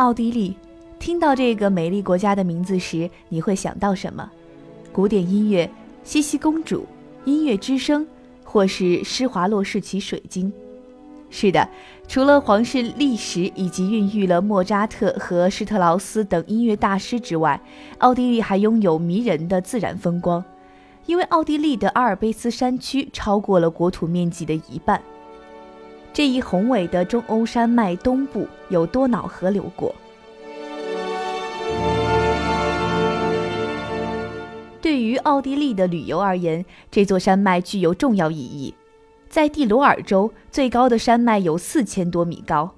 奥地利，听到这个美丽国家的名字时，你会想到什么？古典音乐、茜茜公主、音乐之声，或是施华洛世奇水晶？是的，除了皇室历史以及孕育了莫扎特和施特劳斯等音乐大师之外，奥地利还拥有迷人的自然风光。因为奥地利的阿尔卑斯山区超过了国土面积的一半。这一宏伟的中欧山脉东部有多瑙河流过。对于奥地利的旅游而言，这座山脉具有重要意义。在蒂罗尔州，最高的山脉有四千多米高。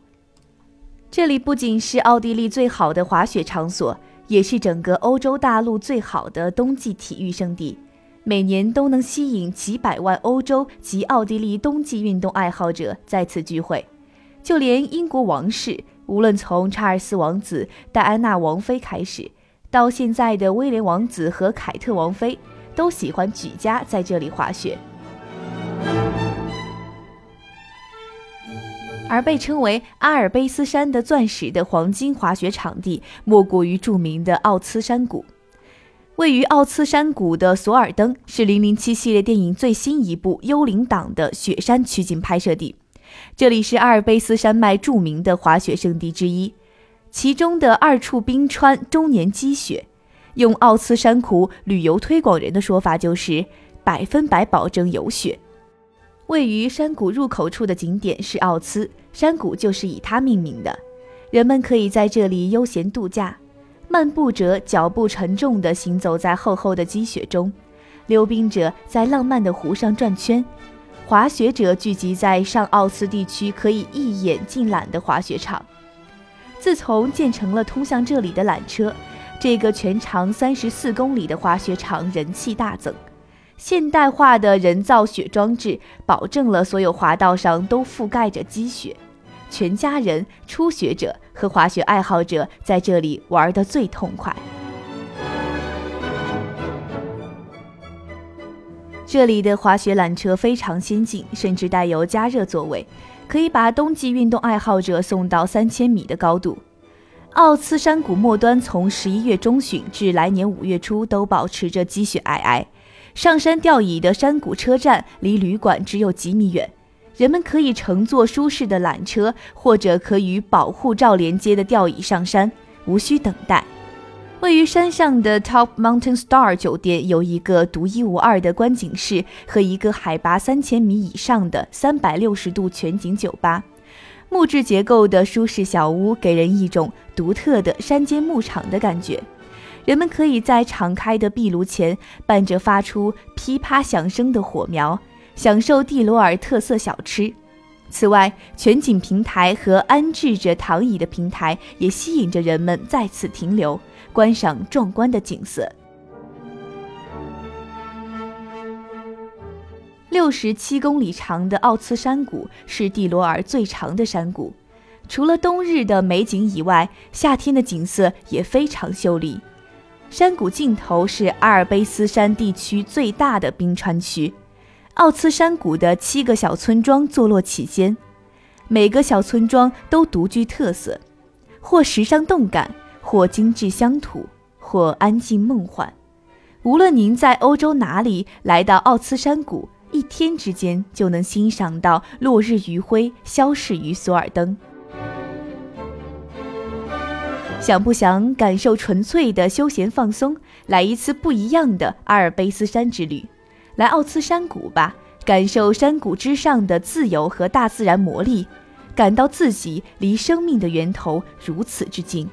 这里不仅是奥地利最好的滑雪场所，也是整个欧洲大陆最好的冬季体育胜地。每年都能吸引几百万欧洲及奥地利冬季运动爱好者在此聚会，就连英国王室，无论从查尔斯王子、戴安娜王妃开始，到现在的威廉王子和凯特王妃，都喜欢举家在这里滑雪。而被称为阿尔卑斯山的钻石的黄金滑雪场地，莫过于著名的奥茨山谷。位于奥茨山谷的索尔登是《零零七》系列电影最新一部《幽灵党》的雪山取景拍摄地，这里是阿尔卑斯山脉著名的滑雪胜地之一。其中的二处冰川终年积雪，用奥茨山谷旅游推广人的说法就是百分百保证有雪。位于山谷入口处的景点是奥茨山谷，就是以它命名的。人们可以在这里悠闲度假。漫步者脚步沉重地行走在厚厚的积雪中，溜冰者在浪漫的湖上转圈，滑雪者聚集在上奥斯地区可以一眼尽览的滑雪场。自从建成了通向这里的缆车，这个全长三十四公里的滑雪场人气大增。现代化的人造雪装置保证了所有滑道上都覆盖着积雪。全家人、初学者和滑雪爱好者在这里玩得最痛快。这里的滑雪缆车非常先进，甚至带有加热座位，可以把冬季运动爱好者送到三千米的高度。奥茨山谷末端从十一月中旬至来年五月初都保持着积雪皑皑，上山吊椅的山谷车站离旅馆只有几米远。人们可以乘坐舒适的缆车，或者可与保护罩连接的吊椅上山，无需等待。位于山上的 Top Mountain Star 酒店有一个独一无二的观景室和一个海拔三千米以上的三百六十度全景酒吧。木质结构的舒适小屋给人一种独特的山间牧场的感觉。人们可以在敞开的壁炉前，伴着发出噼啪响声的火苗。享受蒂罗尔特色小吃。此外，全景平台和安置着躺椅的平台也吸引着人们在此停留，观赏壮观的景色。六十七公里长的奥茨山谷是蒂罗尔最长的山谷，除了冬日的美景以外，夏天的景色也非常秀丽。山谷尽头是阿尔卑斯山地区最大的冰川区。奥茨山谷的七个小村庄坐落其间，每个小村庄都独具特色，或时尚动感，或精致乡土，或安静梦幻。无论您在欧洲哪里来到奥茨山谷，一天之间就能欣赏到落日余晖消逝于索尔登。想不想感受纯粹的休闲放松，来一次不一样的阿尔卑斯山之旅？来奥兹山谷吧，感受山谷之上的自由和大自然魔力，感到自己离生命的源头如此之近。